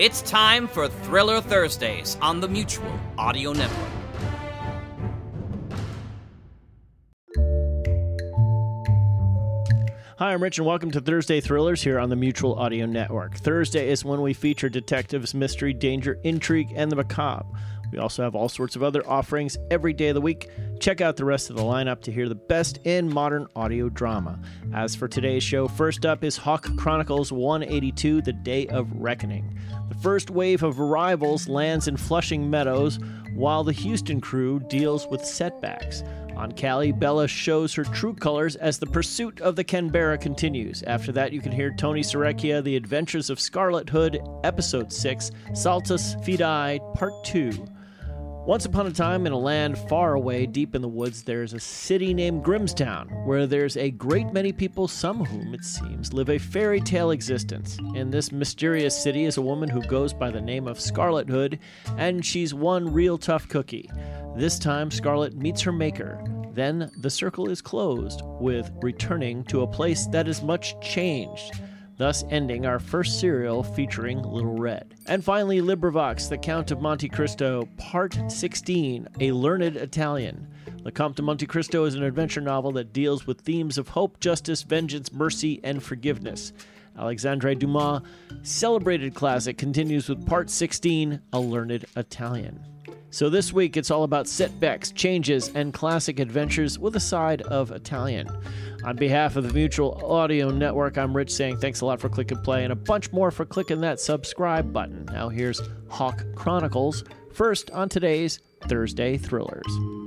It's time for Thriller Thursdays on the Mutual Audio Network. Hi, I'm Rich, and welcome to Thursday Thrillers here on the Mutual Audio Network. Thursday is when we feature detectives, mystery, danger, intrigue, and the macabre. We also have all sorts of other offerings every day of the week. Check out the rest of the lineup to hear the best in modern audio drama. As for today's show, first up is Hawk Chronicles 182 The Day of Reckoning. The first wave of arrivals lands in Flushing Meadows, while the Houston crew deals with setbacks. On Cali, Bella shows her true colors as the pursuit of the Canberra continues. After that, you can hear Tony Serecchia, The Adventures of Scarlett Hood, Episode 6, Saltus Fidei, Part 2. Once upon a time, in a land far away, deep in the woods, there's a city named Grimstown, where there's a great many people, some of whom, it seems, live a fairy tale existence. In this mysterious city is a woman who goes by the name of Scarlett Hood, and she's one real tough cookie. This time, Scarlett meets her maker. Then the circle is closed, with returning to a place that is much changed thus ending our first serial featuring Little Red. And finally, LibriVox, The Count of Monte Cristo, Part 16, A Learned Italian. The Comte de Monte Cristo is an adventure novel that deals with themes of hope, justice, vengeance, mercy, and forgiveness. Alexandre Dumas' celebrated classic continues with Part 16, A Learned Italian. So this week it's all about setbacks, changes, and classic adventures with a side of Italian. On behalf of the Mutual Audio Network, I'm Rich saying thanks a lot for clicking play and a bunch more for clicking that subscribe button. Now here's Hawk Chronicles, first on today's Thursday Thrillers.